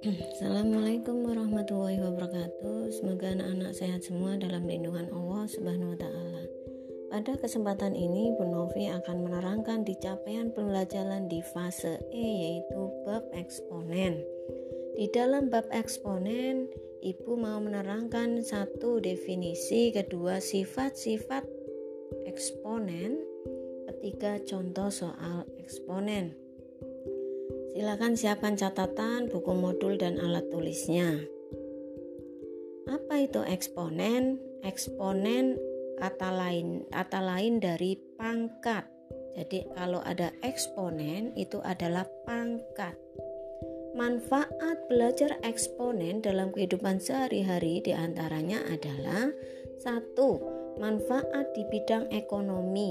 Assalamualaikum warahmatullahi wabarakatuh. Semoga anak-anak sehat semua dalam lindungan Allah Subhanahu wa taala. Pada kesempatan ini, Bu Novi akan menerangkan di capaian pembelajaran di fase E yaitu bab eksponen. Di dalam bab eksponen, Ibu mau menerangkan satu definisi, kedua sifat-sifat eksponen, ketiga contoh soal eksponen. Silakan siapkan catatan, buku modul, dan alat tulisnya. Apa itu eksponen? Eksponen kata lain, kata lain dari pangkat. Jadi kalau ada eksponen itu adalah pangkat. Manfaat belajar eksponen dalam kehidupan sehari-hari di antaranya adalah satu, manfaat di bidang ekonomi.